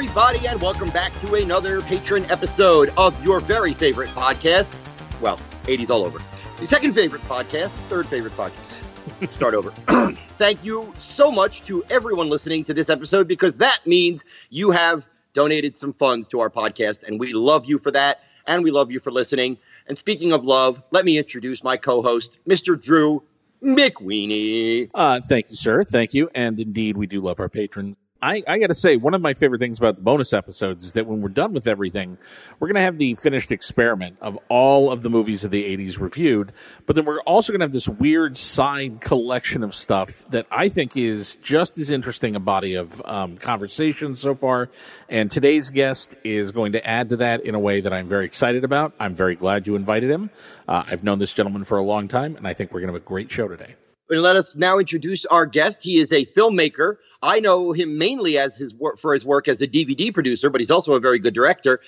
everybody, and welcome back to another patron episode of your very favorite podcast. Well, 80s all over. The second favorite podcast, third favorite podcast. Start over. Thank you so much to everyone listening to this episode because that means you have donated some funds to our podcast, and we love you for that, and we love you for listening. And speaking of love, let me introduce my co host, Mr. Drew McWeeny. Uh, thank you, sir. Thank you. And indeed, we do love our patrons. I, I got to say, one of my favorite things about the bonus episodes is that when we're done with everything, we're going to have the finished experiment of all of the movies of the 80s reviewed. But then we're also going to have this weird side collection of stuff that I think is just as interesting a body of um, conversation so far. And today's guest is going to add to that in a way that I'm very excited about. I'm very glad you invited him. Uh, I've known this gentleman for a long time, and I think we're going to have a great show today. Let us now introduce our guest. He is a filmmaker. I know him mainly as his work for his work as a DVD producer, but he's also a very good director.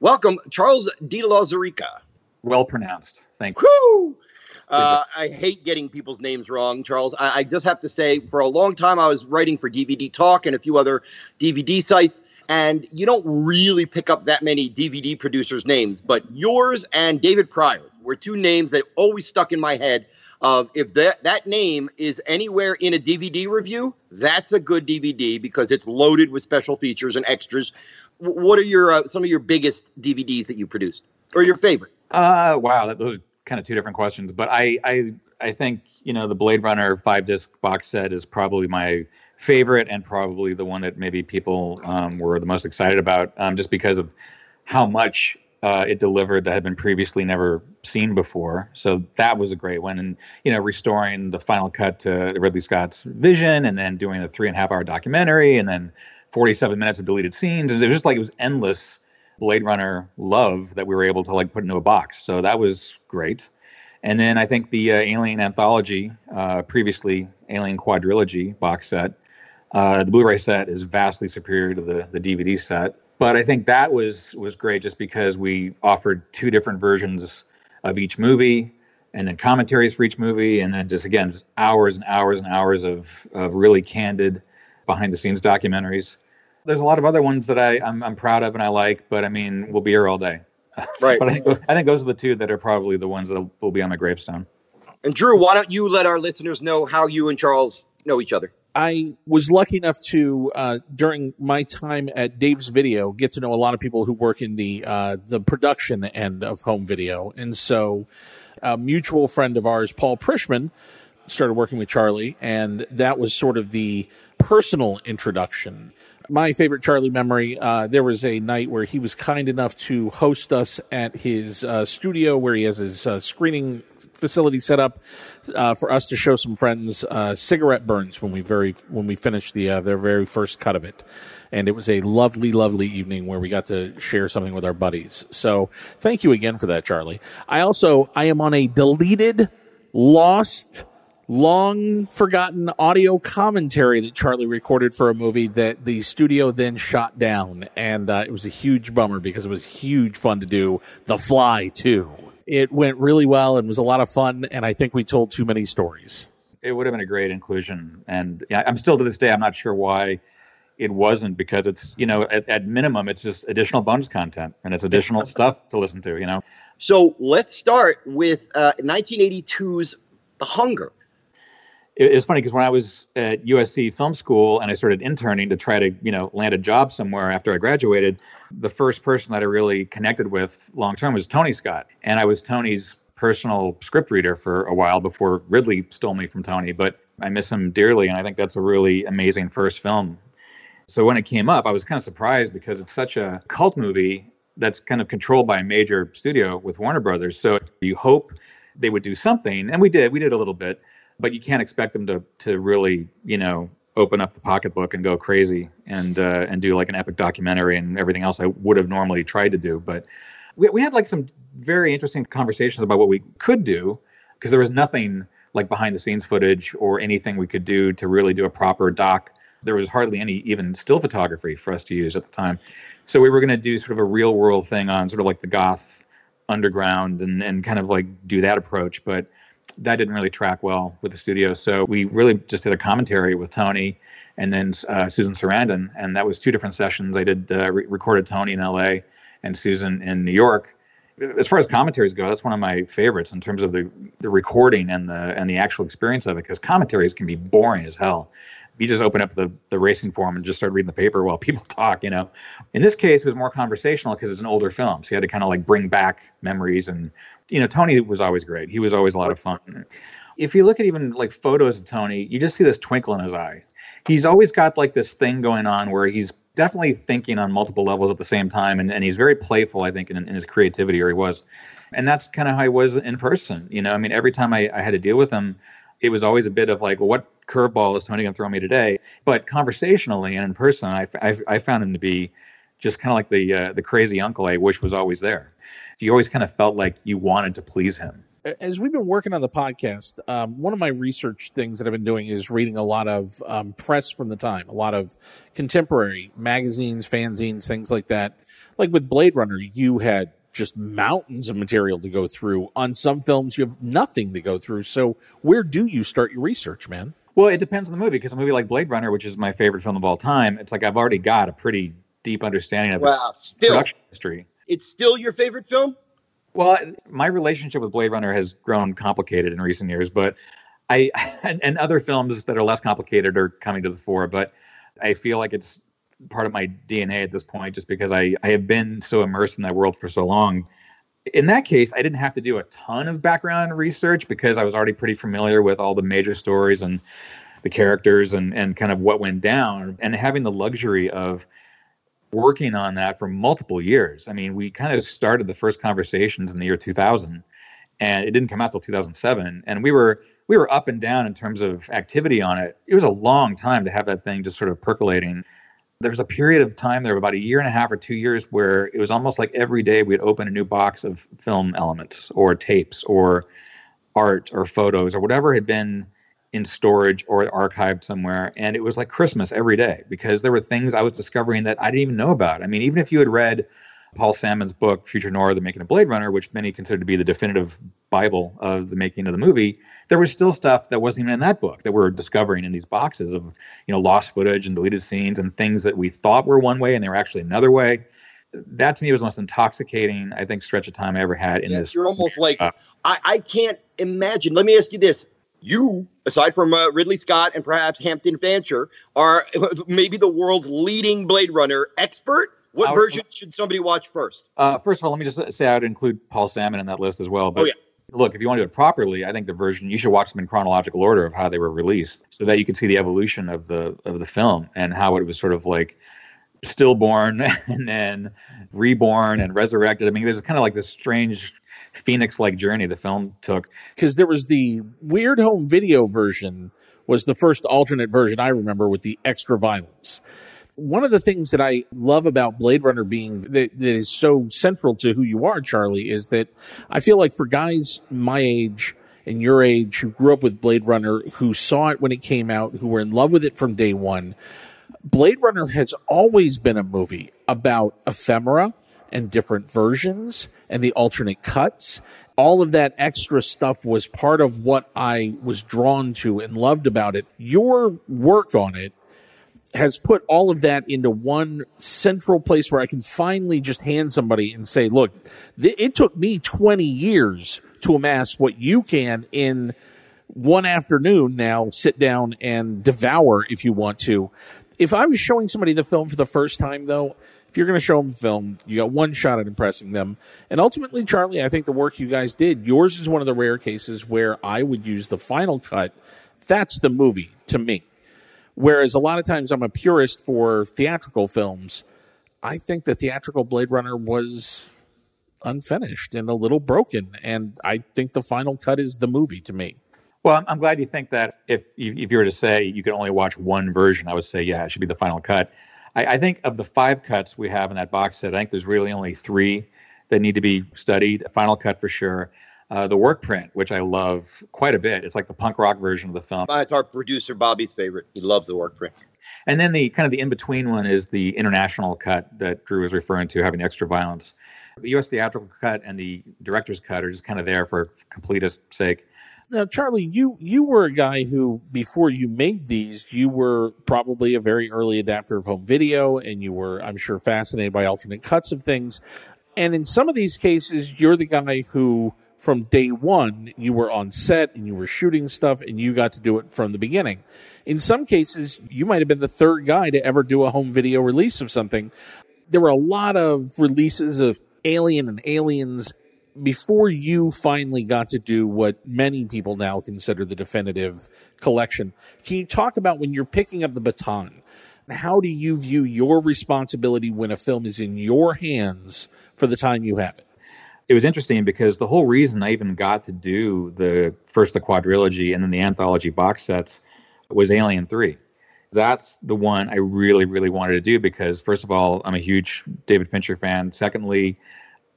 Welcome, Charles De Lauzirika. Well pronounced. Thank you. Woo! Uh, I hate getting people's names wrong, Charles. I, I just have to say, for a long time, I was writing for DVD Talk and a few other DVD sites, and you don't really pick up that many DVD producers' names. But yours and David Prior were two names that always stuck in my head of if that that name is anywhere in a DVD review, that's a good DVD because it's loaded with special features and extras. What are your uh, some of your biggest DVDs that you produced or your favorite? Uh, wow, that, those are kind of two different questions. But I, I, I think you know the Blade Runner five disc box set is probably my favorite and probably the one that maybe people um, were the most excited about, um, just because of how much uh, it delivered that had been previously never seen before. So that was a great one, and you know, restoring the final cut to Ridley Scott's vision, and then doing a three and a half hour documentary, and then forty seven minutes of deleted scenes. It was just like it was endless Blade Runner love that we were able to like put into a box. So that was great. And then I think the uh, Alien Anthology, uh, previously Alien Quadrilogy box set, uh, the Blu-ray set is vastly superior to the the DVD set. But I think that was was great just because we offered two different versions of each movie, and then commentaries for each movie, and then just again just hours and hours and hours of of really candid behind the scenes documentaries. There's a lot of other ones that I I'm, I'm proud of and I like, but I mean we'll be here all day. Right. but I think I think those are the two that are probably the ones that will be on my gravestone. And Drew, why don't you let our listeners know how you and Charles know each other? I was lucky enough to, uh, during my time at Dave's Video, get to know a lot of people who work in the uh, the production end of home video, and so a mutual friend of ours, Paul Prischman, started working with Charlie, and that was sort of the personal introduction. My favorite Charlie memory, uh, there was a night where he was kind enough to host us at his uh, studio where he has his uh, screening facility set up uh, for us to show some friends uh, cigarette burns when we very when we finished the uh, their very first cut of it, and it was a lovely, lovely evening where we got to share something with our buddies. So thank you again for that, Charlie. I also I am on a deleted, lost long forgotten audio commentary that Charlie recorded for a movie that the studio then shot down. And uh, it was a huge bummer because it was huge fun to do. The Fly II. It went really well and was a lot of fun. And I think we told too many stories. It would have been a great inclusion, and yeah, I'm still to this day I'm not sure why it wasn't because it's you know at, at minimum it's just additional bonus content and it's additional stuff to listen to. You know, So let's start with uh, 1982's The Hunger. It, it's funny because when I was at USC Film School and I started interning to try to you know land a job somewhere after I graduated, the first person that I really connected with long term was Tony Scott, and I was Tony's personal script reader for a while before Ridley stole me from Tony. But I miss him dearly, and I think that's a really amazing first film. So when it came up, I was kind of surprised because it's such a cult movie that's kind of controlled by a major studio with Warner Brothers. So you hope they would do something, and we did. We did a little bit, but you can't expect them to to really, you know, open up the pocketbook and go crazy and uh, and do like an epic documentary and everything else I would have normally tried to do. But we we had like some very interesting conversations about what we could do because there was nothing like behind the scenes footage or anything we could do to really do a proper doc. There was hardly any even still photography for us to use at the time. So we were going to do sort of a real world thing on sort of like the goth underground and, and kind of like do that approach. But that didn't really track well with the studio. So we really just did a commentary with Tony and then uh, Susan Sarandon, and that was two different sessions. I did uh, re- recorded Tony in L.A. and Susan in New York. As far as commentaries go, that's one of my favorites in terms of the the recording and the and the actual experience of it. Because commentaries can be boring as hell. You just open up the the Racing Form and just start reading the paper while people talk. You know, in this case, it was more conversational because it's an older film, so you had to kind of like bring back memories. And you know, Tony was always great. He was always a lot of fun. If you look at even like photos of Tony, you just see this twinkle in his eye. He's always got like this thing going on where he's definitely thinking on multiple levels at the same time and, and he's very playful i think in, in his creativity or he was. And that's kind of how he was in person you know? I mean every time I, I had to deal with him it was always a bit of like what curveball is tony going to throw me today? But conversationally and in person i, I, I found him to be just kind of like the uh, the crazy uncle i wish was always there you always kind of felt like you wanted to please him as we've been working on the podcast, um, one of my research things that I've been doing is reading a lot of um, press from the time, a lot of contemporary magazines, fanzines, things like that. Like with Blade Runner, you had just mountains of material to go through. On some films, you have nothing to go through. So, where do you start your research, man? Well, it depends on the movie because a movie like Blade Runner, which is my favorite film of all time, it's like I've already got a pretty deep understanding of wow, its still, production history. It's still your favorite film? Well, my relationship with Blade Runner has grown complicated in recent years, but I and, and other films that are less complicated are coming to the fore. But I feel like it's part of my DNA at this point, just because I I have been so immersed in that world for so long. In that case, I didn't have to do a ton of background research because I was already pretty familiar with all the major stories and the characters and and kind of what went down, and having the luxury of working on that for multiple years. I mean, we kind of started the first conversations in the year 2000, and it didn't come out till 2007. And we were we were up and down in terms of activity on it. It was a long time to have that thing just sort of percolating. There was a period of time there, about a year and a half or two years, where it was almost like every day we'd open a new box of film elements or tapes or art or photos or whatever had been in storage or archived somewhere. And it was like Christmas every day because there were things I was discovering that I didn't even know about. I mean, even if you had read Paul Sammon's book, Future Noir, The Making of Blade Runner, which many consider to be the definitive Bible of the making of the movie, there was still stuff that wasn't even in that book that we're discovering in these boxes of, you know, lost footage and deleted scenes and things that we thought were one way and they were actually another way. That to me was the most intoxicating, I think, stretch of time I ever had in yes, this. You're almost like, I, I can't imagine. Let me ask you this you, aside from uh, Ridley Scott and perhaps Hampton Fancher, are maybe the world's leading Blade Runner expert. What version should somebody watch first? Uh, first of all, let me just say I would include Paul Sammon in that list as well. But oh, yeah. look, if you want to do it properly, I think the version you should watch them in chronological order of how they were released, so that you can see the evolution of the of the film and how it was sort of like stillborn and then reborn and resurrected. I mean, there's kind of like this strange phoenix like journey the film took. Because there was the weird home video version was the first alternate version I remember with the extra violence. One of the things that I love about Blade Runner being that, that is so central to who you are, Charlie, is that I feel like for guys my age and your age who grew up with Blade Runner, who saw it when it came out, who were in love with it from day one, Blade Runner has always been a movie about ephemera and different versions and the alternate cuts. All of that extra stuff was part of what I was drawn to and loved about it. Your work on it has put all of that into one central place where I can finally just hand somebody and say, look, th- it took me 20 years to amass what you can in one afternoon now sit down and devour if you want to. If I was showing somebody the film for the first time though, if you're going to show them film, you got one shot at impressing them. And ultimately, Charlie, I think the work you guys did, yours is one of the rare cases where I would use the final cut. That's the movie to me. Whereas a lot of times I'm a purist for theatrical films. I think the theatrical Blade Runner was unfinished and a little broken. And I think the final cut is the movie to me. Well, I'm glad you think that. If if you were to say you could only watch one version, I would say yeah, it should be the final cut. I, I, think of the five cuts we have in that box set, I think there's really only three that need to be studied. A final cut for sure. Uh, the work print, which I love quite a bit. It's like the punk rock version of the film. It's our producer Bobby's favorite. He loves the work print. And then the kind of the in between one is the international cut that Drew was referring to, having extra violence. The U.S. theatrical cut and the director's cut are just kind of there for completist sake. Now, Charlie, you you were a guy who, before you made these, you were probably a very early adapter of home video, and you were, I'm sure, fascinated by alternate cuts of things. And in some of these cases, you're the guy who, from day one, you were on set and you were shooting stuff, and you got to do it from the beginning. In some cases, you might have been the third guy to ever do a home video release of something. There were a lot of releases of Alien and Aliens before you finally got to do what many people now consider the definitive collection, can you talk about when you're picking up the baton? How do you view your responsibility when a film is in your hands for the time you have it? It was interesting because the whole reason I even got to do the first the quadrilogy and then the anthology box sets was Alien 3 that's the one I really, really wanted to do because, first of all, I'm a huge David Fincher fan. Secondly,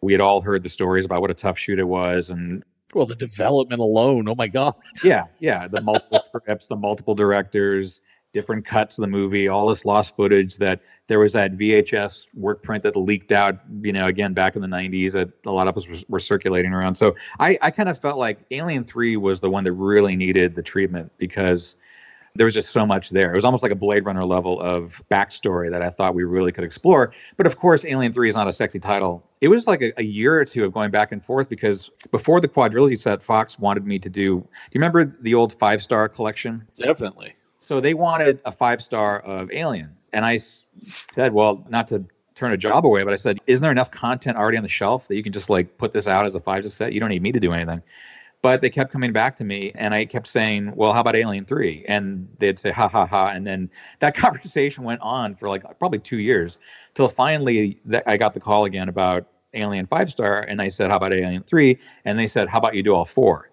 we had all heard the stories about what a tough shoot it was and well the development alone. Oh my god. Yeah yeah. The multiple scripts the multiple directors different cuts of the movie all this lost footage that there was that vhs work print that leaked out you know again back in the 90s that a lot of us were, were circulating around. So i, I kind of felt like alien 3 was the one that really needed the treatment because there was just so much there. It was almost like a Blade Runner level of backstory that I thought we really could explore. But of course, Alien 3 is not a sexy title. It was like a, a year or two of going back and forth because before the quadrilogy set, Fox wanted me to do. Do you remember the old five star collection? Definitely. So they wanted a five star of Alien. And I said, well, not to turn a job away, but I said, isn't there enough content already on the shelf that you can just like put this out as a five set? You don't need me to do anything. But they kept coming back to me, and I kept saying, "Well, how about Alien 3? And they'd say, "Ha ha ha!" And then that conversation went on for like probably two years, till finally I got the call again about Alien Five Star, and I said, "How about Alien 3? And they said, "How about you do all four?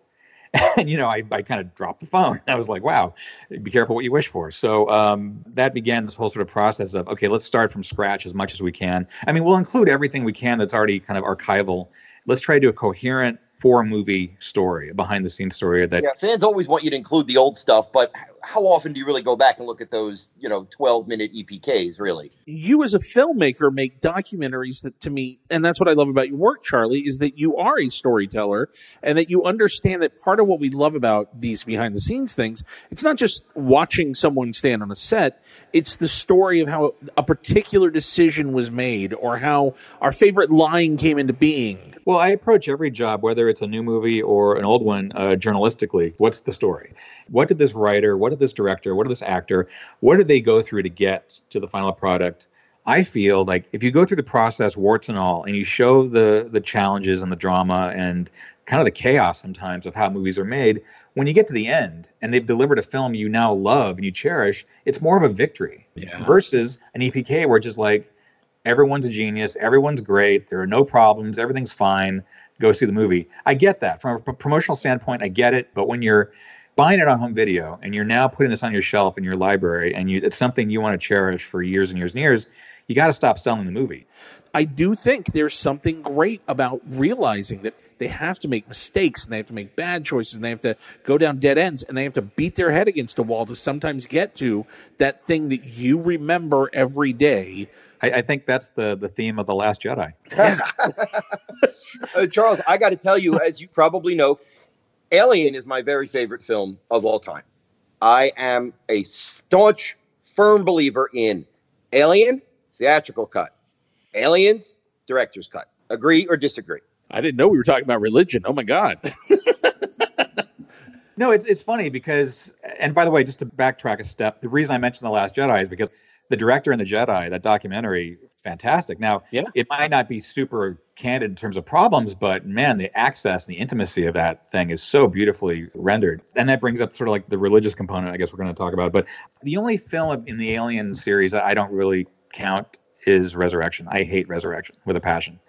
And you know, I, I kind of dropped the phone. I was like, "Wow, be careful what you wish for." So um, that began this whole sort of process of, okay, let's start from scratch as much as we can. I mean, we'll include everything we can that's already kind of archival. Let's try to do a coherent for a movie story, a behind the scenes story that yeah, fans always want you to include the old stuff, but how often do you really go back and look at those, you know, 12 minute EPKs really? You as a filmmaker make documentaries that to me, and that's what I love about your work, Charlie, is that you are a storyteller and that you understand that part of what we love about these behind the scenes things, it's not just watching someone stand on a set, it's the story of how a particular decision was made or how our favorite line came into being. Well, I approach every job, whether it's a new movie or an old one, uh, journalistically. What's the story? What did this writer, what did this director, what did this actor, what did they go through to get to the final product? I feel like if you go through the process, warts and all, and you show the the challenges and the drama and kind of the chaos sometimes of how movies are made, when you get to the end and they've delivered a film you now love and you cherish, it's more of a victory yeah. versus an EPK where it's just like everyone's a genius, everyone's great, there are no problems, everything's fine. Go see the movie. I get that from a promotional standpoint. I get it, but when you're buying it on home video and you're now putting this on your shelf in your library and you, it's something you want to cherish for years and years and years, you got to stop selling the movie. I do think there's something great about realizing that they have to make mistakes and they have to make bad choices and they have to go down dead ends and they have to beat their head against a wall to sometimes get to that thing that you remember every day. I, I think that's the the theme of the Last Jedi. uh, Charles, I got to tell you, as you probably know, Alien is my very favorite film of all time. I am a staunch, firm believer in Alien, theatrical cut, Aliens, director's cut. Agree or disagree? I didn't know we were talking about religion. Oh my God. no, it's, it's funny because, and by the way, just to backtrack a step, the reason I mentioned The Last Jedi is because the director and the Jedi, that documentary, fantastic. Now, yeah. it might not be super candid in terms of problems, but man, the access and the intimacy of that thing is so beautifully rendered. And that brings up sort of like the religious component, I guess we're going to talk about. But the only film in the Alien series that I don't really count is Resurrection. I hate Resurrection with a passion.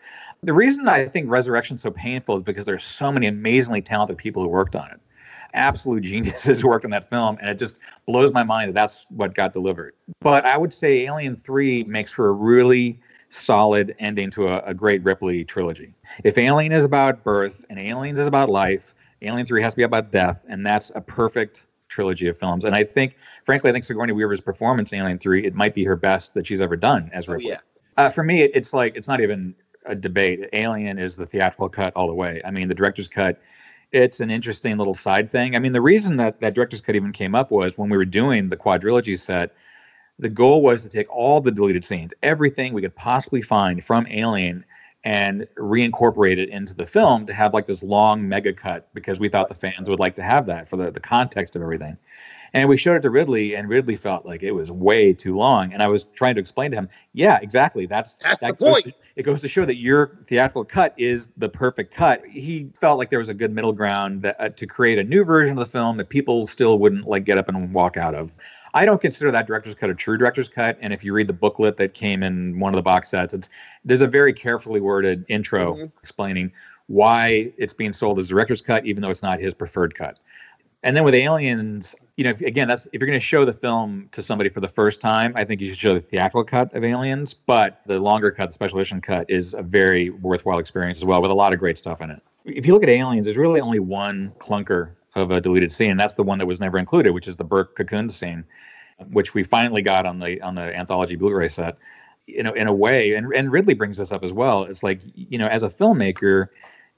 The reason I think Resurrection is so painful is because there's so many amazingly talented people who worked on it. Absolute geniuses work on that film, and it just blows my mind that that's what got delivered. But I would say Alien 3 makes for a really solid ending to a, a, great Ripley trilogy. If Alien is about birth and Aliens is about life, Alien 3 has to be about death, and that's a perfect trilogy of films. And I think, frankly, I think Sigourney Weaver's performance in Alien 3, it might be her best that she's ever done as oh, Ripley. Oh, yeah. Uh, for me, it, it's like, it's not even a debate. Alien is the theatrical cut all the way. I mean, the director's cut it's an interesting little side thing. I mean, the reason that that director's cut even came up was when we were doing the quadrilogy set, the goal was to take all the deleted scenes, everything we could possibly find from Alien, and reincorporate it into the film to have like this long mega cut because we thought the fans would like to have that for the, the context of everything. And we showed it to Ridley, and Ridley felt like it was way too long. And I was trying to explain to him, yeah, exactly. That's That's that the point. To, it goes to show that your theatrical cut is the perfect cut. He felt like there was a good middle ground that, uh, to create a new version of the film that people still wouldn't like get up and walk out of. I don't consider that director's cut a true director's cut. And if you read the booklet that came in one of the box sets, it's there's a very carefully worded intro Mhm. explaining why it's being sold as a director's cut, even though it's not his preferred cut. And then with Aliens, you know, if, again, that's if you're going to show the film to somebody for the first time, I think you should show the theatrical cut of Aliens. But the longer cut, the special edition cut, is a very worthwhile experience as well, with a lot of great stuff in it. If you look at Aliens, there's really only one clunker of a deleted scene, and that's the one that was never included, which is the Burke cocoon scene, which we finally got on the on the anthology Blu-ray set. You know, in a way, and and Ridley brings this up as well. It's like you know, as a filmmaker,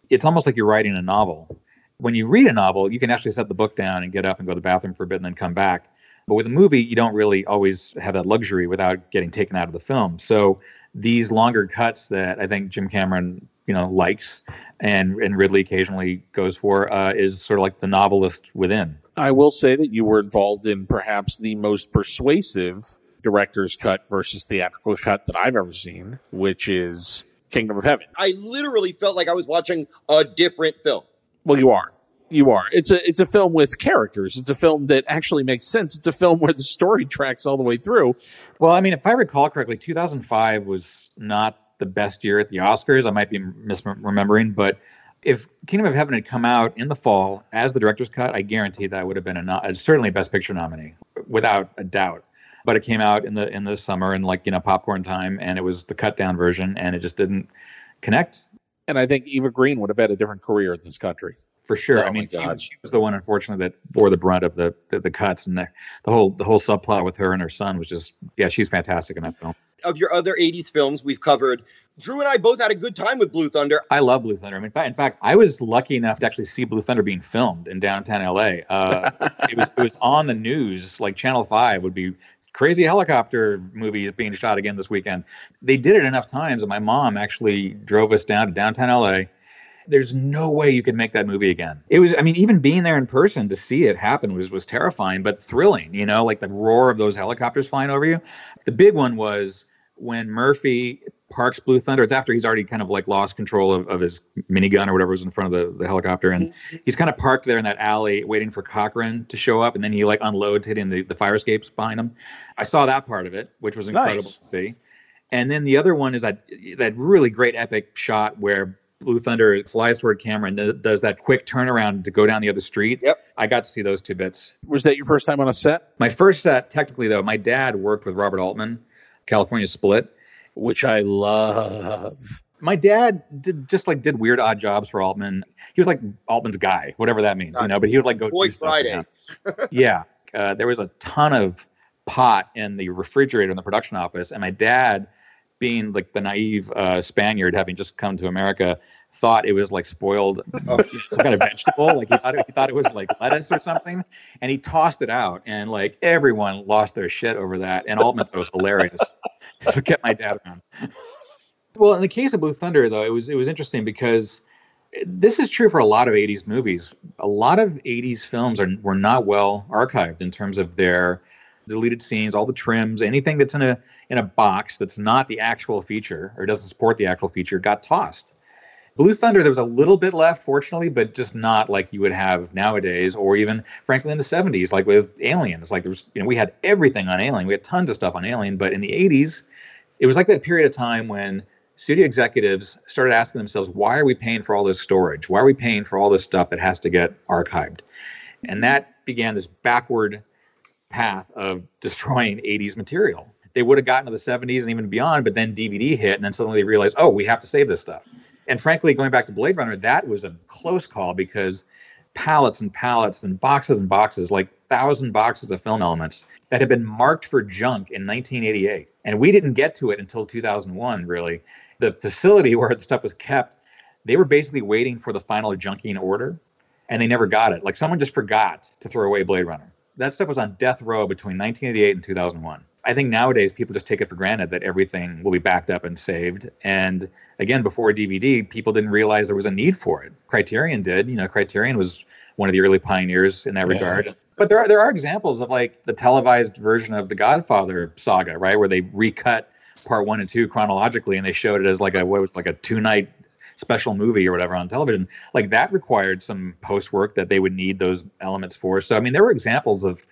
it's almost like you're writing a novel when you read a novel, you can actually set the book down and get up and go to the bathroom for a bit and then come back. But with a movie, you don't really always have that luxury without getting taken out of the film. So these longer cuts that I think Jim Cameron, you know, likes and and Ridley occasionally goes for uh, is sort of like the novelist within. I will say that you were involved in perhaps the most persuasive director's cut versus theatrical cut that I've ever seen, which is Kingdom of Heaven. I literally felt like I was watching a different film. Well, you are. You are. It's a it's a film with characters. It's a film that actually makes sense. It's a film where the story tracks all the way through. Well, I mean, if I recall correctly, 2005 was not the best year at the Oscars. I might be misremembering, but if Kingdom of Heaven had come out in the fall as the director's cut, I guarantee that would have been a, certainly a Best Picture nominee, without a doubt. But it came out in the in the summer and like you know popcorn time, and it was the cut down version, and it just didn't connect And I think Eva Green would have had a different career in this country. for sure. Oh I mean, she, God. she was the one, unfortunately, that bore the brunt of the the, the cuts and the, the whole the whole subplot with her and her son was just yeah, she's fantastic in that film. Of your other 80s films we've covered, Drew and I both had a good time with Blue Thunder. I love Blue Thunder. I mean, in fact, I was lucky enough to actually see Blue Thunder being filmed in downtown LA. Uh, it was it was on the news, like Channel Five would be crazy helicopter movie is being shot again this weekend. They did it enough times, and my mom actually drove us down to downtown LA. There's no way you could make that movie again. It was, I mean, even being there in person to see it happen was was terrifying, but thrilling. You know, like the roar of those helicopters flying over you. The big one was when Murphy parks Blue Thunder. It's after he's already kind of like lost control of, of his minigun or whatever was in front of the, the helicopter. And mm-hmm. he's kind of parked there in that alley waiting for Cochrane to show up. And then he like unloads, hitting the, the fire escapes behind him. I saw that part of it, which was incredible Nice. to see. And then the other one is that that really great epic shot where Blue Thunder flies toward camera and does- does that quick turnaround to go down the other street. Yep. I got to see those two bits. Was that your first time on a set? My first set, technically though, my dad worked with Robert Altman, California Split. Which I love. my dad did just like did weird odd jobs for Altman. He was like Altman's guy, whatever that means, you know. But he would like go Boy do Friday. him. yeah, uh, there was a ton of pot in the refrigerator in the production office, and my dad, being like the naive uh, Spaniard, having just come to America, thought it was like spoiled Oh. some kind of vegetable. Like he thought it, he thought it was like lettuce or something, and he tossed it out, and like everyone lost their shit over that. And Altman thought it was hilarious, so kept my dad around. Well, in the case of Blue Thunder, though, it was it was interesting because this is true for a lot of '80s movies. A lot of '80s films are were not well archived in terms of their deleted scenes, all the trims, anything that's in a in a box that's not the actual feature or doesn't support the actual feature got tossed. Blue Thunder, there was a little bit left, fortunately, but just not like you would have nowadays, or even frankly in the '70s, like with Alien. It's like there was, you know, we had everything on Alien, we had tons of stuff on Alien, but in the '80s, it was like that period of time when studio executives started asking themselves, why are we paying for all this storage? Why are we paying for all this stuff that has to get archived? And that began this backward path of destroying 80s material. They would have gotten to the 70s and even beyond, but then DVD hit, and then suddenly they realized, oh, we have to save this stuff. And frankly, going back to Blade Runner, that was a close call because pallets and pallets and boxes and boxes, like thousand boxes of film elements that had been marked for junk in 1988. And we didn't get to it until 2001, really. The facility where the stuff was kept, they were basically waiting for the final junking order. and they never got it. Like someone just forgot to throw away Blade Runner. That stuff was on death row between 1988 and 2001. I think nowadays people just take it for granted that everything will be backed up and saved. And again, before DVD, people didn't realize there was a need for it. Criterion did. You know, Criterion was one of the early pioneers in that yeah. regard. But there are there are examples of like the televised version of the Godfather saga, right, where they recut part one and two chronologically, and they showed it as like a what was like a two night special movie or whatever on television. Like that required some post work that they would need those elements for. So I mean, there were examples of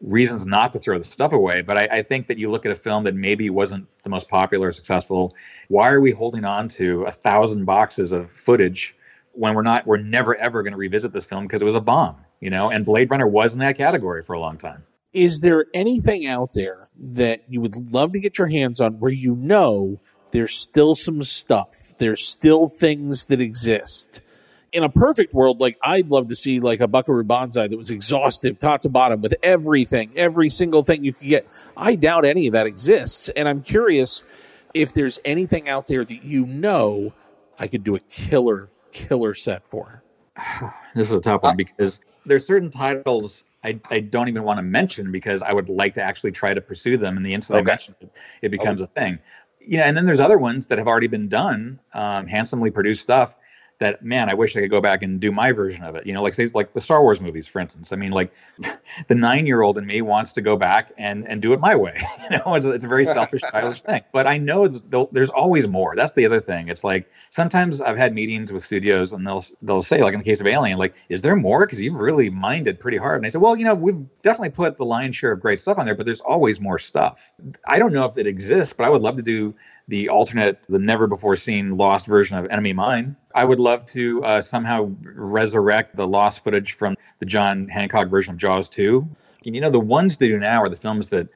reasons not to throw the stuff away. But I, I, think that you look at a film that maybe wasn't the most popular or successful. Why are we holding on to a thousand boxes of footage when we're not? We're never ever going to revisit this film because it was a bomb, you know. And Blade Runner was in that category for a long time. Is there anything out there that you would love to get your hands on where you know there's still some stuff, there's still things that exist? in a perfect world, like I'd love to see like a Buckaroo Banzai that was exhaustive top to bottom with everything, every single thing you could get. I doubt any of that exists. And I'm curious if there's anything out there that you know I could do a killer, killer set for. This is a tough one because there's certain titles I, I don't even want to mention because I would like to actually try to pursue them. And the instant okay. I mention it, it becomes okay. a thing. Yeah, and then there's other ones that have already been done, um, handsomely produced stuff that man, I wish I could go back and do my version of it. You know, like say like the Star Wars movies, for instance. I mean, like the nine year old in me wants to go back and and do it my way. you know, it's, it's a very selfish, childish thing. But I know there's always more. That's the other thing. It's like sometimes I've had meetings with studios and they'll they'll say like in the case of Alien, like, is there more? Because you've really minded pretty hard. And I said, well, you know, we've definitely put the lion's share of great stuff on there, but there's always more stuff. I don't know if it exists, but I would love to do the alternate, the never before seen lost version of Enemy Mine. I would love to uh, somehow resurrect the lost footage from the John Hancock version of Jaws 2. And, you know, the ones they do now are the films that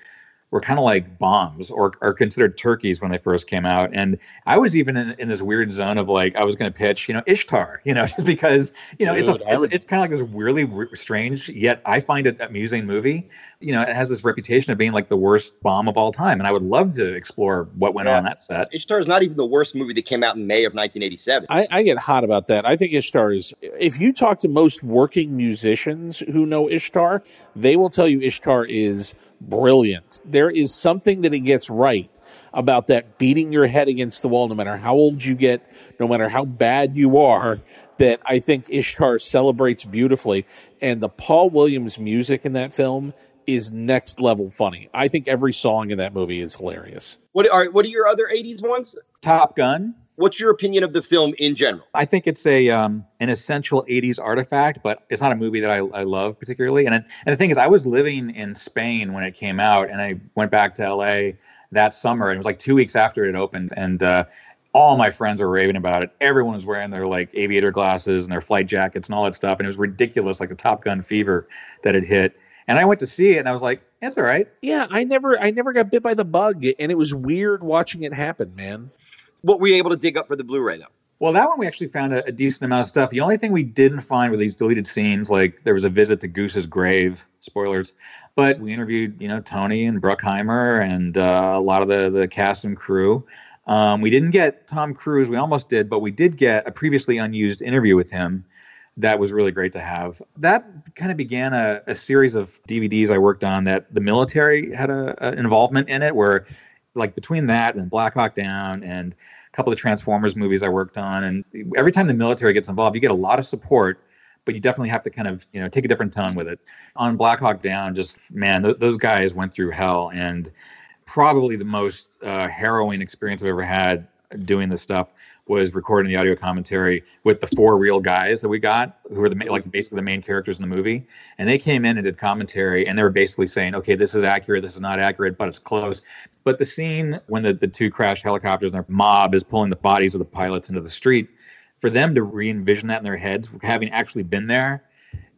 were kind of like bombs or are considered turkeys when they first came out. And I was even in, in this weird zone of like, I was going to pitch, you know, Ishtar, you know, just because, you know, Dude, it's, a, it's, would... it's kind of like this really strange, yet I find it amusing movie. You know, it has this reputation of being like the worst bomb of all time. And I would love to explore what went yeah. on that set. Ishtar is not even the worst movie that came out in May of 1987. I, I get hot about that. I think Ishtar is, if you talk to most working musicians who know Ishtar, they will tell you Ishtar is brilliant. There is something that he gets right about that beating your head against the wall, no matter how old you get, no matter how bad you are, that I think Ishtar celebrates beautifully. And the Paul Williams music in that film is next level funny. I think every song in that movie is hilarious. What are what are your other 80s ones? Top Gun. What's your opinion of the film in general? I think it's a um, an essential '80s artifact, but it's not a movie that I, I love particularly. And and the thing is, I was living in Spain when it came out, and I went back to LA that summer, and it was like two weeks after it opened, and uh, all my friends were raving about it. Everyone was wearing their like aviator glasses and their flight jackets and all that stuff, and it was ridiculous, like the Top Gun fever that had hit. And I went to see it, and I was like, "It's all right." Yeah, I never, I never got bit by the bug, and it was weird watching it happen, man what were you able to dig up for the Blu-ray though? Well, that one we actually found a, a, decent amount of stuff. The only thing we didn't find were these deleted scenes, like there was a visit to Goose's grave. Spoilers, but we interviewed, you know, Tony and Bruckheimer and uh, a lot of the the cast and crew. Um, we didn't get Tom Cruise. We almost did, but we did get a previously unused interview with him. That was really great to have. That kind of began a, a series of DVDs I worked on that the military had a, a involvement in it, where like between that and Black Hawk Down and a couple of Transformers movies I worked on, and every time the military gets involved, you get a lot of support, but you definitely have to kind of you know take a different tone with it. On Black Hawk Down, just man, th- those guys went through hell, and probably the most uh, harrowing experience I've ever had doing this stuff was recording the audio commentary with the four real guys that we got, who were the like basically the main characters in the movie, and they came in and did commentary, and they were basically saying, okay, this is accurate, this is not accurate, but it's close. But the scene when the, the two crash helicopters and their mob is pulling the bodies of the pilots into the street, for them to re-envision that in their heads, having actually been there,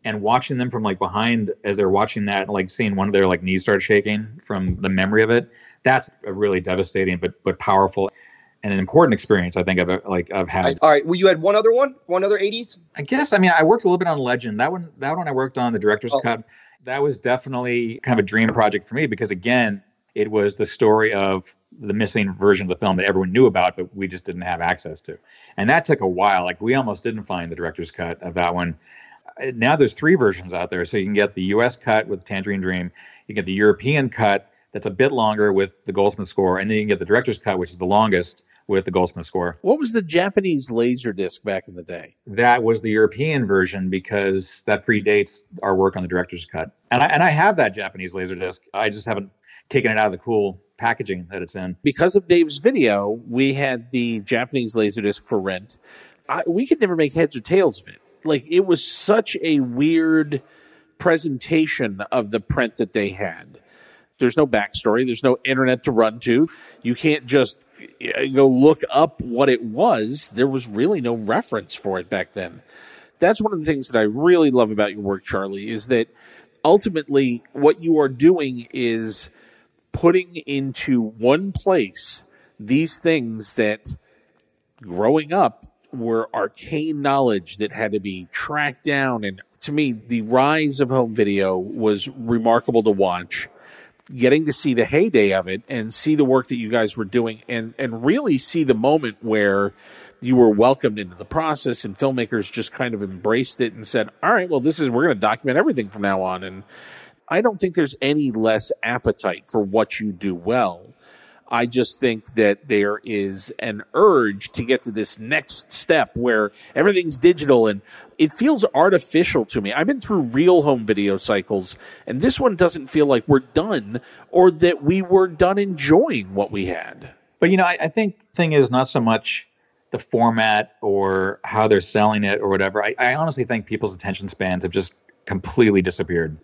and watching them from like behind as they're watching that, like seeing one of their like knees start shaking from the memory of it, that's a really devastating but but powerful and an important experience I think I've like I've had. All right, well, you had one other one, one other '80s. I guess I mean I worked a little bit on Legend. That one, that one I worked on the director's oh. cut. That was definitely kind of a dream project for me because again, it was the story of the missing version of the film that everyone knew about, but we just didn't have access to, and that took a while. Like we almost didn't find the director's cut of that one. Uh, now there's three versions out there. So you can get the US cut with Tangerine Dream, you get the European cut that's a bit longer with the Goldsmith score, and then you can get the director's cut, which is the longest with the Goldsmith score. What was the Japanese laser disc back in the day? That was the European version because that predates our work on the director's cut. And I and I have that Japanese laser disc. I just haven't taken it out of the cool packaging that it's in. Because of Dave's video, we had the Japanese laser disc for rent. I, we could never make heads or tails of it. Like it was such a weird presentation of the print that they had. There's no backstory. There's no internet to run to. You can't just eh, go look up what it was. There was really no reference for it back then. That's one of the things that I really love about your work, Charlie, is that ultimately what you are doing is putting into one place these things that growing up were arcane knowledge that had to be tracked down. And to me, the rise of home video was remarkable to watch. Getting to see the heyday of it and see the work that you guys were doing and, and really see the moment where you were welcomed into the process and filmmakers just kind of embraced it and said, all right, well, this is, we're going to document everything from now on. And I don't think there's any less appetite for what you do well. I just think that there is an urge to get to this next step where everything's digital and it feels artificial to me. I've been through real home video cycles and this one doesn't feel like we're done or that we were done enjoying what we had. But you know, I, I think thing is not so much the format or how they're selling it or whatever. I, I honestly think people's attention spans have just completely disappeared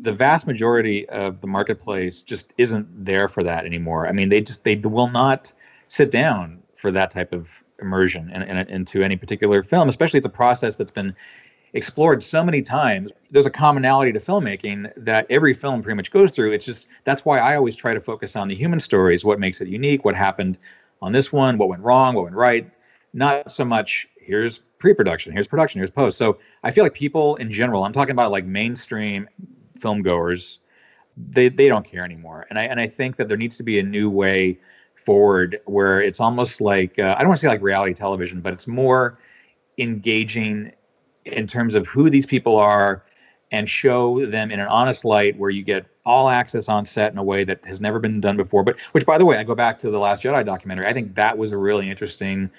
the vast majority of the marketplace just isn't there for that anymore. I mean, they just they will not sit down for that type of immersion in, in, into any particular film. Especially, it's a process that's been explored so many times. There's a commonality to filmmaking that every film pretty much goes through. It's just that's why I always try to focus on the human stories, what makes it unique, what happened on this one, what went wrong, what went right. Not so much here's pre-production, here's production, here's post. So I feel like people in general, I'm talking about like mainstream film goers, they they don't care anymore. And I and I think that there needs to be a new way forward where it's almost like uh, I don't want to say like reality television, but it's more engaging in terms of who these people are and show them in an honest light where you get all access on set in a way that has never been done before. But which, by the way, I go back to the Last Jedi documentary. I think that was a really interesting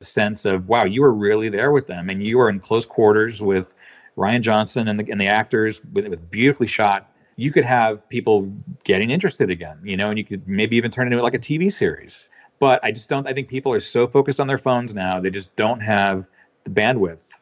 sense of wow, you were really there with them and you were in close quarters with Rian Johnson and the, and the actors with, with beautifully shot, you could have people getting interested again, you know, and you could maybe even turn it into like a TV series. But I just don't, I think people are so focused on their phones now, they just don't have the bandwidth.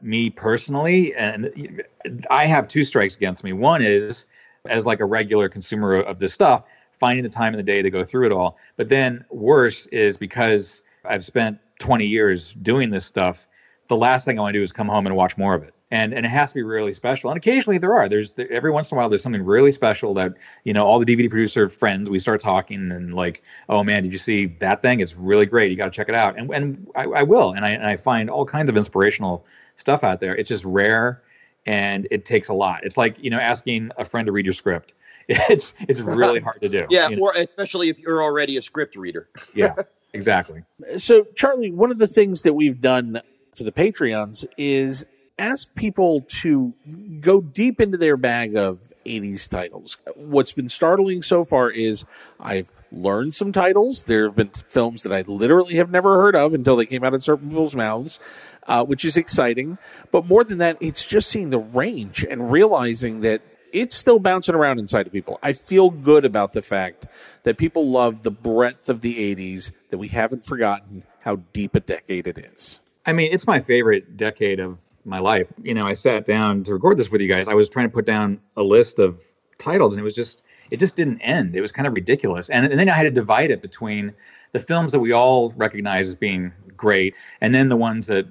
Me personally, and I have two strikes against me. One is, as like a regular consumer of this stuff, finding the time in the day to go through it all. But then worse is because I've spent 20 years doing this stuff, the last thing I want to do is come home and watch more of it and and it has to be really special. And occasionally there are. There's there, every once in a while there's something really special that you know all the DVD producer friends we start talking and like, oh man, did you see that thing? It's really great. You got to check it out. And and I, I will. And I and I find all kinds of inspirational stuff out there. It's just rare, and it takes a lot. It's like you know asking a friend to read your script. It's it's really hard to do. yeah, you know? or especially if you're already a script reader. yeah, exactly. So Charlie, one of the things that we've done for the Patreons is ask people to go deep into their bag of 80s titles. What's been startling so far is I've learned some titles. There have been films that I literally have never heard of until they came out of certain people's mouths, uh, which is exciting. But more than that, it's just seeing the range and realizing that it's still bouncing around inside of people. I feel good about the fact that people love the breadth of the 80s, that we haven't forgotten how deep a decade it is. I mean, it's my favorite decade of my life. You know, I sat down to record this with you guys. I was trying to put down a list of titles, and it was just it just didn't end. It was kind of ridiculous. And, and then I had to divide it between the films that we all recognize as being great, and then the ones that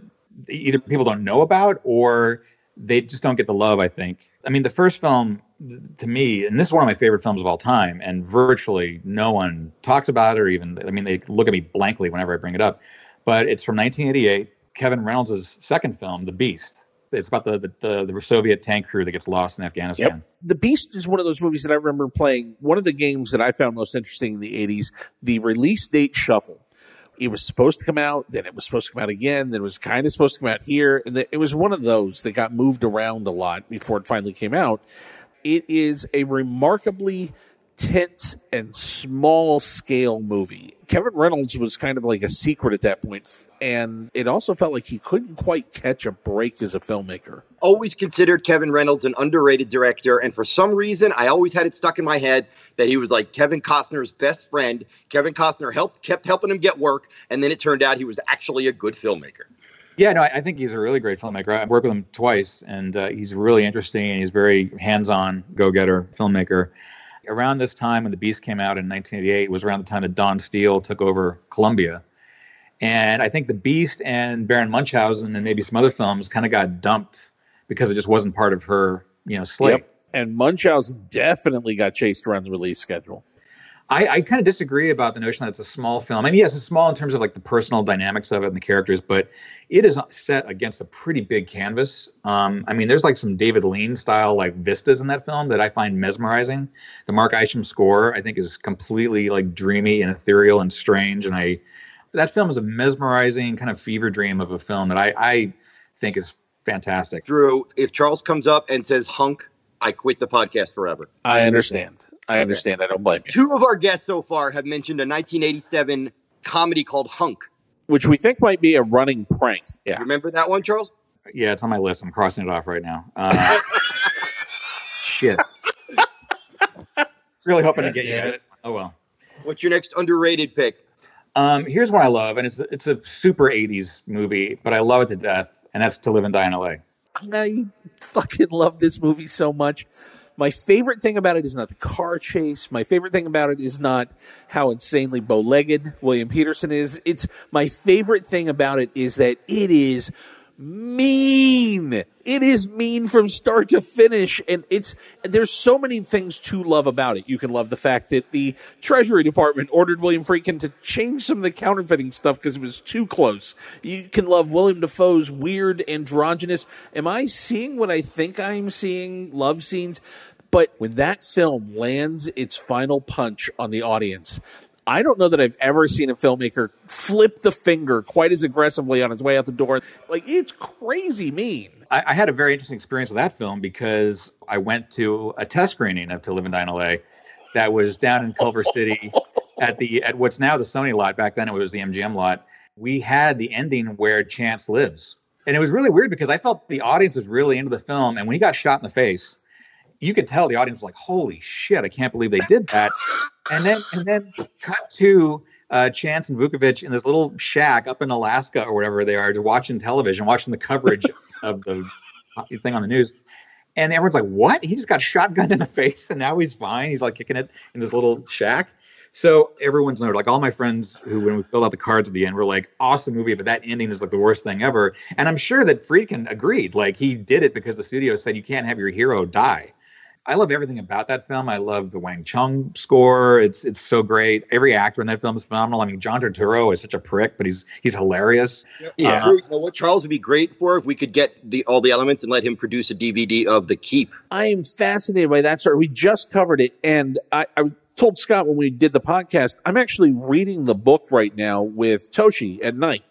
either people don't know about or they just don't get the love. I think. I mean, the first film to me, and this is one of my favorite films of all time, and virtually no one talks about it or even. I mean, they look at me blankly whenever I bring it up. But it's from 1988 Kevin Reynolds' second film, The Beast. It's about the, the, the Soviet tank crew that gets lost in Afghanistan. Yep. The Beast is one of those movies that I remember playing. One of the games that I found most interesting in the 80s, the release date shuffle, it was supposed to come out, then it was supposed to come out again, then it was kind of supposed to come out here, and it was one of those that got moved around a lot before it finally came out. It is a remarkably tense and small scale movie. Kevin Reynolds was kind of like a secret at that point, and it also felt like he couldn't quite catch a break as a filmmaker. Always considered Kevin Reynolds an underrated director, and for some reason, I always had it stuck in my head that he was like Kevin Costner's best friend. Kevin Costner helped kept helping him get work, and then it turned out he was actually a good filmmaker. Yeah, no, I think he's a really great filmmaker. I've worked with him twice, and uh, he's really interesting. And he's very hands-on, go-getter filmmaker around this time when The Beast came out in 1988 was around the time that Dawn Steel took over Columbia. And I think The Beast and Baron Munchausen and maybe some other films kind of got dumped because it just wasn't part of her, you know, slate. Yep. And Munchausen definitely got chased around the release schedule. I, I kind of disagree about the notion that it's a small film. I mean, yes, it's small in terms of like the personal dynamics of it and the characters, but it is set against a pretty big canvas. Um, I mean, there's like some David Lean style like vistas in that film that I find mesmerizing. The Mark Isham score, I think, is completely like dreamy and ethereal and strange. And I, that film is a mesmerizing kind of fever dream of a film that I, I think is fantastic. Drew, if Charles comes up and says hunk, I quit the podcast forever. I understand. I understand. I don't blame you. Two of our guests so far have mentioned a 1987 comedy called Hunk, which we think might be a running prank. Yeah. Remember that one, Charles? Yeah, it's on my list. I'm crossing it off right now. Uh, shit. it's really hoping to get you it. Oh well. What's your next underrated pick? Um, here's what I love, and it's it's a super '80s movie, but I love it to death, and that's To Live and Die in L.A. I fucking love this movie so much. My favorite thing about it is not the car chase. My favorite thing about it is not how insanely bow-legged William Petersen is. It's my favorite thing about it is that it is mean. It is mean from start to finish. And it's, there's so many things to love about it. You can love the fact that the Treasury Department ordered William Friedkin to change some of the counterfeiting stuff because it was too close. You can love William Dafoe's weird androgynous. Am I seeing what I think I'm seeing? Love scenes. But when that film lands its final punch on the audience, I don't know that I've ever seen a filmmaker flip the finger quite as aggressively on its way out the door. Like it's crazy mean. I, I had a very interesting experience with that film because I went to a test screening of To Live and Die in LA that was down in Culver City at the at what's now the Sony lot. Back then it was the MGM lot. We had the ending where Chance lives. And it was really weird because I felt the audience was really into the film. And when he got shot in the face, you could tell the audience like, "Holy shit! I can't believe they did that." and then and then cut to uh, Chance and Vukovich in this little shack up in Alaska or whatever they are, just watching television, watching the coverage of the thing on the news. And everyone's like, "What? He just got shotgunned in the face, and now he's fine. He's like kicking it in this little shack." So everyone's like all my friends who, when we filled out the cards at the end, were like, "Awesome movie," but that ending is like the worst thing ever. And I'm sure that Friedkin agreed. Like he did it because the studio said you can't have your hero die. I love everything about that film. I love the Wang Chung score. It's it's so great. Every actor in that film is phenomenal. I mean, John Turturro is such a prick, but he's he's hilarious. Yeah, yeah. Uh, you know what Charles would be great for if we could get the all the elements and let him produce a DVD of The Keep. I am fascinated by that story. We just covered it, and I, I told Scott when we did the podcast, I'm actually reading the book right now with Toshi at night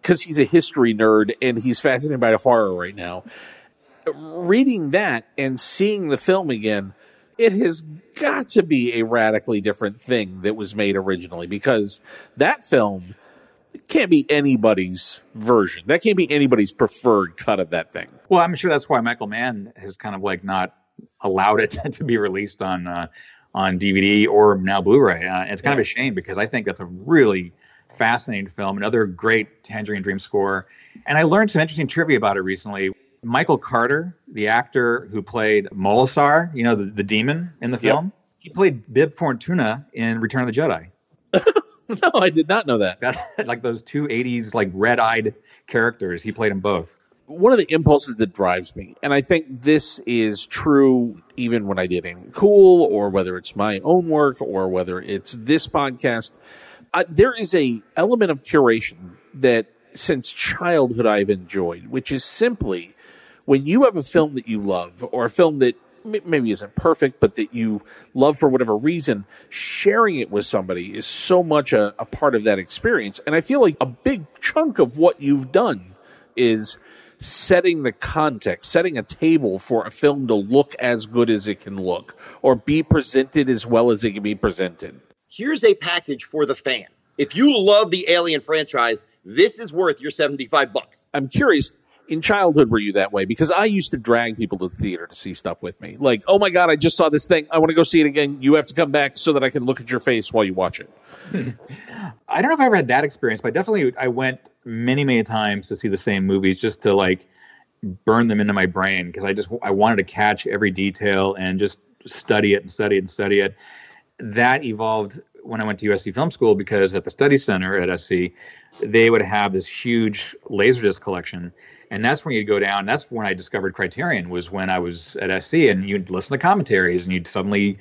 because he's a history nerd and he's fascinated by horror right now reading that and seeing the film again, it has got to be a radically different thing that was made originally because that film can't be anybody's version. That can't be anybody's preferred cut of that thing. Well, I'm sure that's why Michael Mann has kind of like not allowed it to be released on uh, on DVD or now Blu-ray. Uh, it's kind yeah. of a shame because I think that's a really fascinating film, another great Tangerine Dream score. And I learned some interesting trivia about it recently. Michael Carter, the actor who played Molasar, you know, the, the demon in the film, yep. he played Bib Fortuna in Return of the Jedi. no, I did not know that. that. Like those two 80s, like red eyed characters, he played them both. One of the impulses that drives me, and I think this is true even when I did anything cool, or whether it's my own work, or whether it's this podcast, uh, there is a element of curation that since childhood I've enjoyed, which is simply when you have a film that you love or a film that maybe isn't perfect, but that you love for whatever reason, sharing it with somebody is so much a, a part of that experience. And I feel like a big chunk of what you've done is setting the context, setting a table for a film to look as good as it can look or be presented as well as it can be presented. Here's a package for the fan. If you love the Alien franchise, this is worth your 75 bucks. I'm curious, in childhood were you that way? Because I used to drag people to the theater to see stuff with me. Like, oh my God, I just saw this thing. I want to go see it again. You have to come back so that I can look at your face while you watch it. I don't know if I ever had that experience, but definitely I went many, many times to see the same movies just to like burn them into my brain because I just I wanted to catch every detail and just study it and study it and study it. That evolved when I went to USC Film School because at the study center at SC, they would have this huge laserdisc collection. And that's when you'd go down. That's when I discovered Criterion was when I was at SC and you'd listen to commentaries and you'd suddenly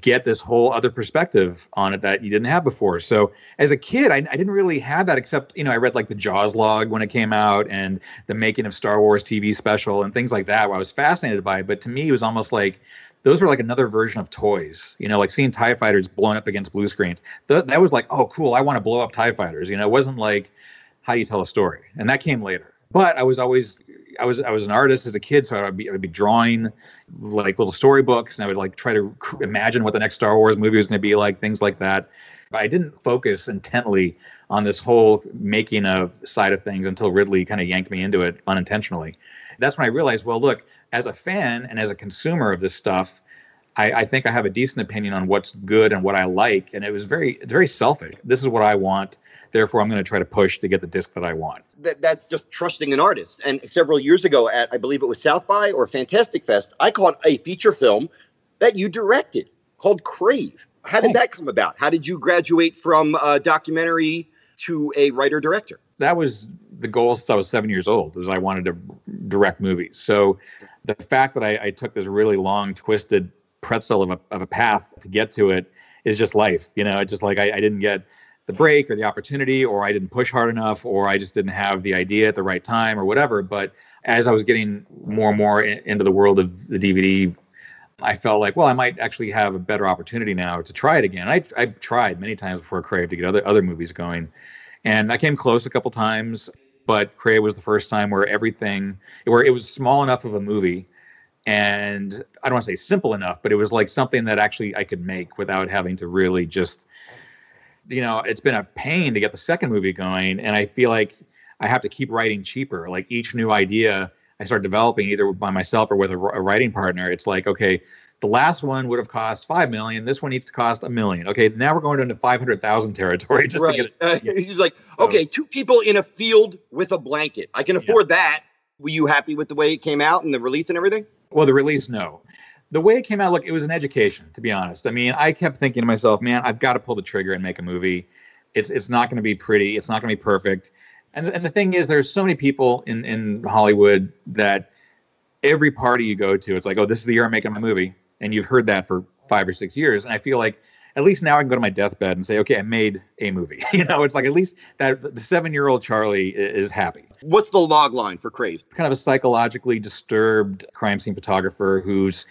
get this whole other perspective on it that you didn't have before. So as a kid, I, I, didn't really have that except, you know, I read like the Jaws log when it came out and the making of Star Wars TV special and things like that where I was fascinated by it. But to me, it was almost like those were like another version of toys, you know, like seeing TIE fighters blown up against blue screens. Th- that was like, oh, cool. I want to blow up TIE fighters. You know, it wasn't like how do you tell a story. And that came later. But I was always I was I was an artist as a kid, so I would be I would be drawing like little storybooks, and I would like try to imagine what the next Star Wars movie was going to be like, things like that. But I didn't focus intently on this whole making of side of things until Ridley kind of yanked me into it unintentionally. That's when I realized, well, look, as a fan and as a consumer of this stuff, I, I, think I have a decent opinion on what's good and what I like. And it was very, it's very selfish. This is what I want. Therefore, I'm going to try to push to get the disc that I want. That, that's just trusting an artist. And several years ago, at I believe it was South by or Fantastic Fest, I caught a feature film that you directed called Crave. How did that come about? How did you graduate from a documentary to a writer director? That was the goal since I was seven years old. Was I wanted to direct movies. So the fact that I, I took this really long, twisted pretzel of a, of a path to get to it is just life. You know, it's just like I, I didn't get the break or the opportunity, or I didn't push hard enough, or I just didn't have the idea at the right time, or whatever. But as I was getting more and more in, into the world of the DVD, I felt like, well, I might actually have a better opportunity now to try it again. I I tried many times before Crave to get other other movies going, and I came close a couple times. But Crave was the first time where everything, where it was small enough of a movie and I don't want to say simple enough, but it was like something that actually I could make without having to really just, you know, it's been a pain to get the second movie going, and I feel like I have to keep writing cheaper. Like each new idea I start developing either by myself or with a, a writing partner, it's like okay, the last one would have cost five million. This one needs to cost a million. Okay, now we're going into five hundred thousand territory just right. to get it. Uh, he's like, okay, two people in a field with a blanket. I can afford yeah. that. Were you happy with the way it came out and the release and everything? Well, the release, no. The way it came out, look, it was an education, to be honest. I mean, I kept thinking to myself, man, I've got to pull the trigger and make a movie. It's it's not going to be pretty. It's not going to be perfect. And and the thing is, there's so many people in in Hollywood that every party you go to, it's like, oh, this is the year I'm making my movie, and you've heard that for five or six years. And I feel like at least now I can go to my deathbed and say, okay, I made a movie. you know, it's like at least that the seven year old Charlie is happy. What's the log line for Crave? Kind of a psychologically disturbed crime scene photographer who's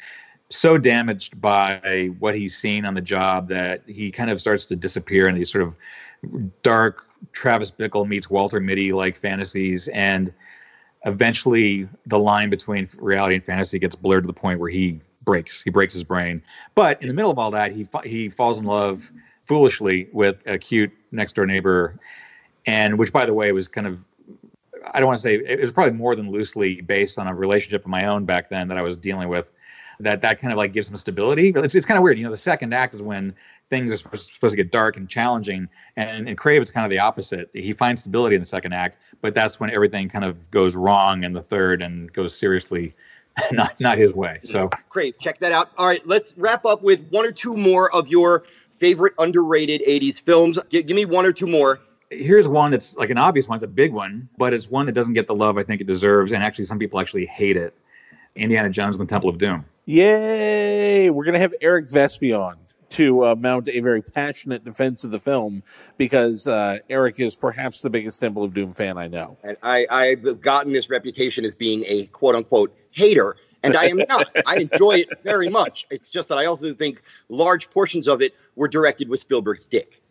so damaged by what he's seen on the job that he kind of starts to disappear in these sort of dark Travis Bickle meets Walter Mitty like fantasies. And eventually the line between reality and fantasy gets blurred to the point where he breaks he breaks his brain. But in the middle of all that he he falls in love foolishly with a cute next door neighbor. And which by the way was kind of I don't want to say it was probably more than loosely based on a relationship of my own back then that I was dealing with. That that kind of like gives some stability. It's, it's kind of weird, you know. The second act is when things are supposed, supposed to get dark and challenging, and in Crave it's kind of the opposite. He finds stability in the second act, but that's when everything kind of goes wrong in the third and goes seriously not not his way. So Crave, check that out. All right, let's wrap up with one or two more of your favorite underrated 80s films. G- give me one or two more here's one that's like an obvious one. It's a big one, but it's one that doesn't get the love I think it deserves. And actually, some people actually hate it. Indiana Jones and the Temple of Doom. Yay! We're going to have Eric Vespe on to uh, mount a very passionate defense of the film because uh, Eric is perhaps the biggest Temple of Doom fan I know. And I, I've gotten this reputation as being a quote unquote hater. And I am not. I enjoy it very much. It's just that I also think large portions of it were directed with Spielberg's dick.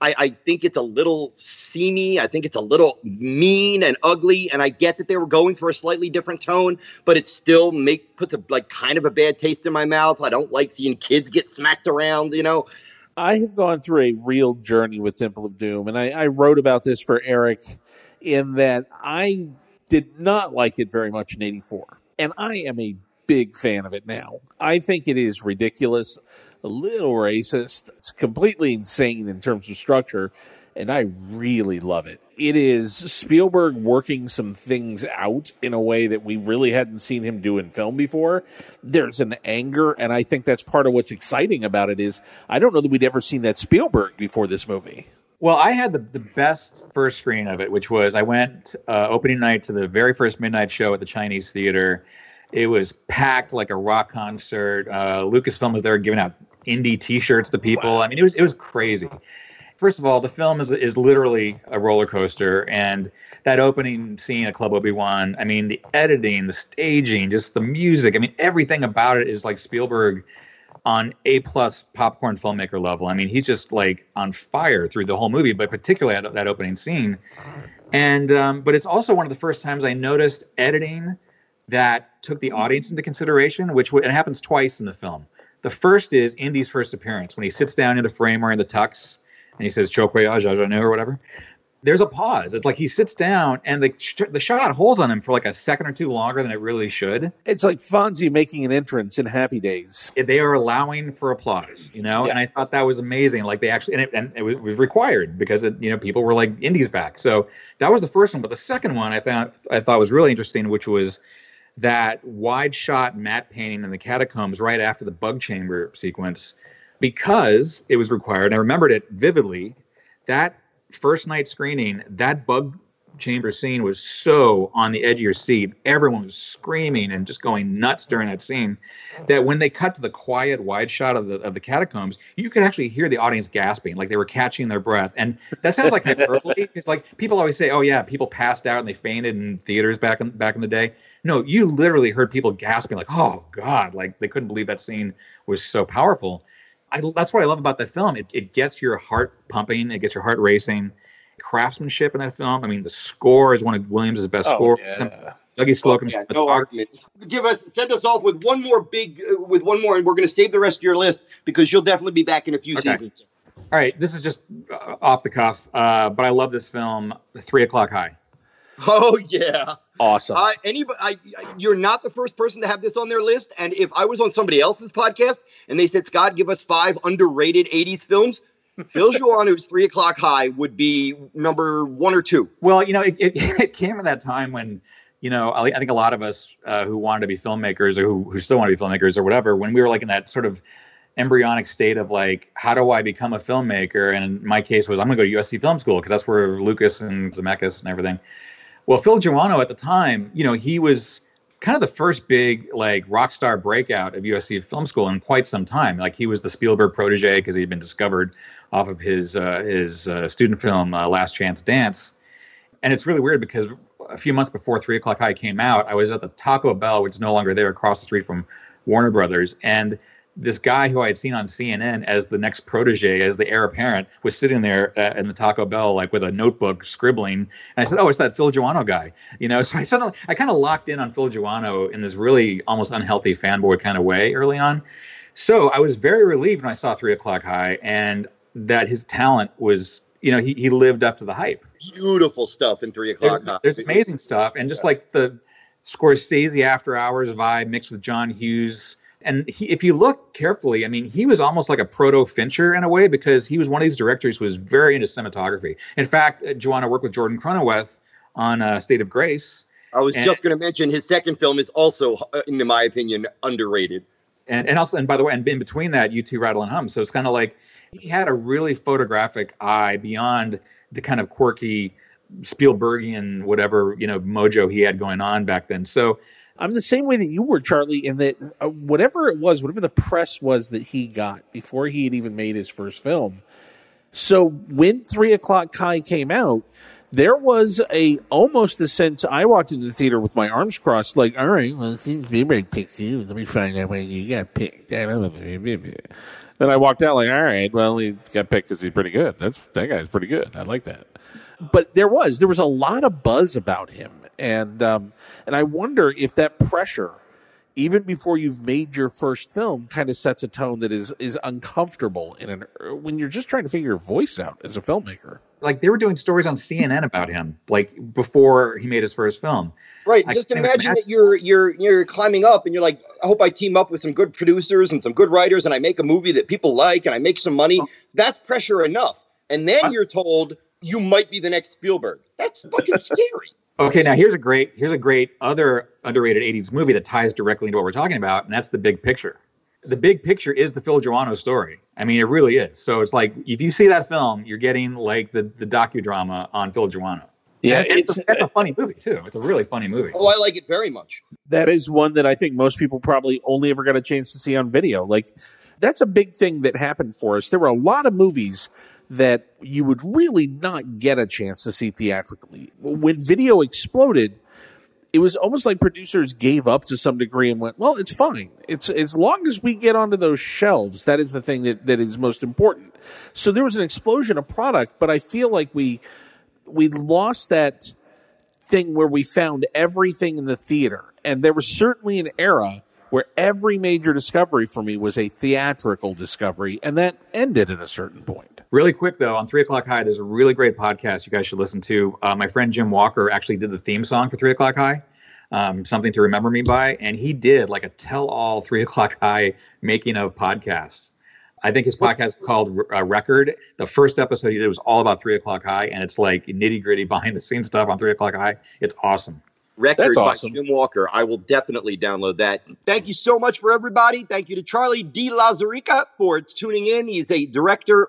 I, I, think it's a little seamy. I think it's a little mean and ugly. And I get that they were going for a slightly different tone, but it still make puts a like kind of a bad taste in my mouth. I don't like seeing kids get smacked around. You know. I have gone through a real journey with Temple of Doom, and I, I wrote about this for Eric in that I did not like it very much in '84, and I am a big fan of it now. I think it is ridiculous a little racist. It's completely insane in terms of structure, and I really love it. It is Spielberg working some things out in a way that we really hadn't seen him do in film before. There's an anger, and I think that's part of what's exciting about it is I don't know that we'd ever seen that Spielberg before this movie. Well, I had the, the best first screen of it, which was I went uh, opening night to the very first midnight show at the Chinese Theater. It was packed like a rock concert. Uh, Lucasfilm was there giving out indie T-shirts to people. Wow. I mean, it was it was crazy. First of all, the film is is literally a roller coaster, and that opening scene at Club Obi Wan. I mean, the editing, the staging, just the music. I mean, everything about it is like Spielberg on a plus popcorn filmmaker level. I mean, he's just like on fire through the whole movie, but particularly at that opening scene. And um, but it's also one of the first times I noticed editing that took the audience into consideration, which it happens twice in the film. The first is Indy's first appearance when he sits down in the frame wearing the tux and he says Chokwe ah, Ajajanu or whatever. There's a pause. It's like he sits down and the sh- the shot holds on him for like a second or two longer than it really should. It's like Fonzie making an entrance in Happy Days. They are allowing for applause, you know, yeah. and I thought that was amazing. Like they actually, and it, and it was required because it, you know people were like Indy's back. So that was the first one, but the second one I found I thought was really interesting, which was that wide shot matte painting in the catacombs right after the bug chamber sequence because it was required. And I remembered it vividly. That first night screening, that bug chamber scene was so on the edge of your seat. Everyone was screaming and just going nuts during that scene that when they cut to the quiet wide shot of the of the catacombs, you could actually hear the audience gasping, like they were catching their breath. And that sounds like hyperbole. it's like people always say, "Oh yeah, people passed out and they fainted in theaters back in back in the day." No, you literally heard people gasping, like, "Oh God!" Like they couldn't believe that scene was so powerful. I, that's what I love about the film. It, it gets your heart pumping. It gets your heart racing craftsmanship in that film. I mean, the score is one of Williams' best oh, scores. Yeah. Dougie Slocombe's oh, yeah, no argument. Give us send us off with one more big uh, with one more, and we're going to save the rest of your list because you'll definitely be back in a few okay. seasons. All right, this is just uh, off the cuff, uh, but I love this film. Three o'clock high. Oh yeah, awesome. Uh, anybody, I, you're not the first person to have this on their list. And if I was on somebody else's podcast and they said, "Scott, give us five underrated '80s films," Phil Joanou, Three O'clock High would be number one or two. Well, you know, it, it, it came at that time when, you know, I, I think a lot of us uh, who wanted to be filmmakers or who, who still want to be filmmakers or whatever, when we were like in that sort of embryonic state of like, how do I become a filmmaker? And my case was, I'm going to go to USC Film School because that's where Lucas and Zemeckis and everything. Well, Phil Joanou at the time, you know, he was kind of the first big like rock star breakout of USC Film School in quite some time. Like he was the Spielberg protege because he had been discovered off of his uh, his uh, student film uh, Last Chance Dance. And it's really weird because a few months before Three O'clock High came out, I was at the Taco Bell, which is no longer there, across the street from Warner Brothers, and this guy who I had seen on CNN as the next protege, as the heir apparent, was sitting there uh, in the Taco Bell, like with a notebook scribbling. And I said, "Oh, it's that Phil Joanou guy," you know. So I suddenly, I kind of locked in on Phil Joanou in this really almost unhealthy fanboy kind of way early on. So I was very relieved when I saw Three O'clock High and that his talent was, you know, he he lived up to the hype. Beautiful stuff in Three O'clock there's, High. There's amazing stuff, and just yeah. like the Scorsese After Hours vibe mixed with John Hughes and he, if you look carefully, I mean, he was almost like a proto Fincher in a way because he was one of these directors who was very into cinematography. In fact, uh, Joanou worked with Jordan Cronenweth on uh, State of Grace. I was and, just going to mention his second film is also, uh, in my opinion, underrated. And and also, and by the way, and in between that, U2 rattle and hum. So it's kind of like he had a really photographic eye beyond the kind of quirky Spielbergian whatever you know mojo he had going on back then. So I'm the same way that you were, Charlie, in that uh, whatever it was, whatever the press was that he got before he had even made his first film. So when Three O'Clock High came out, there was a almost a sense I walked into the theater with my arms crossed, like, all right, well, it seems Spielberg picked you. Let me find out when you got picked. Then I walked out like, all right, well, he got picked because he's pretty good. That's that guy's pretty good. I like that. But there was there was a lot of buzz about him, and um, and I wonder if that pressure even before you've made your first film kind of sets a tone that is is uncomfortable in an when you're just trying to figure your voice out as a filmmaker. Like they were doing stories on CNN about him like before he made his first film. Right I just imagine, imagine that you're you're you're climbing up and you're like I hope I team up with some good producers and some good writers and I make a movie that people like and I make some money. Oh. that's pressure enough. And then you're told you might be the next Spielberg. That's fucking scary Okay, now here's a great here's a great other underrated 80s movie that ties directly into what we're talking about, and that's the big picture. The big picture is the Phil Joanou story. I mean, it really is. So it's like if you see that film, you're getting like the the docudrama on Phil Joanou. Yeah, it's, it's, a, a funny movie too. It's a really funny movie. Oh, I like it very much. That is one that I think most people probably only ever got a chance to see on video. Like that's a big thing that happened for us. There were a lot of movies that you would really not get a chance to see theatrically. When video exploded, it was almost like producers gave up to some degree and went, "Well, it's fine. It's as long as we get onto those shelves, that is the thing that, that is most important." So there was an explosion of product, but I feel like we we lost that thing where we found everything in the theater, and there was certainly an era where every major discovery for me was a theatrical discovery, and that ended at a certain point. Really quick though, on Three O'clock High, there's a really great podcast you guys should listen to. Uh, my friend Jim Walker actually did the theme song for Three O'clock High. Um, something to remember me by, and he did like a tell-all three o'clock high making of podcast. I think his podcast is called uh, Record. The first episode he did was all about Three O'clock High, and it's like nitty gritty behind the scenes stuff on Three O'clock High. It's awesome record awesome. by Jim Walker. I will definitely download that. Thank you so much for everybody. Thank you to Charlie de Lauzirika for tuning in. He's a director,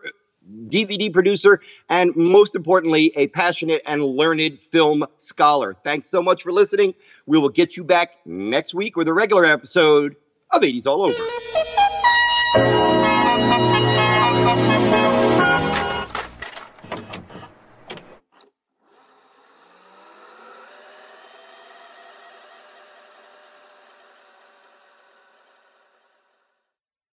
DVD producer, and most importantly, a passionate and learned film scholar. Thanks so much for listening. We will get you back next week with a regular episode of 80s All Over.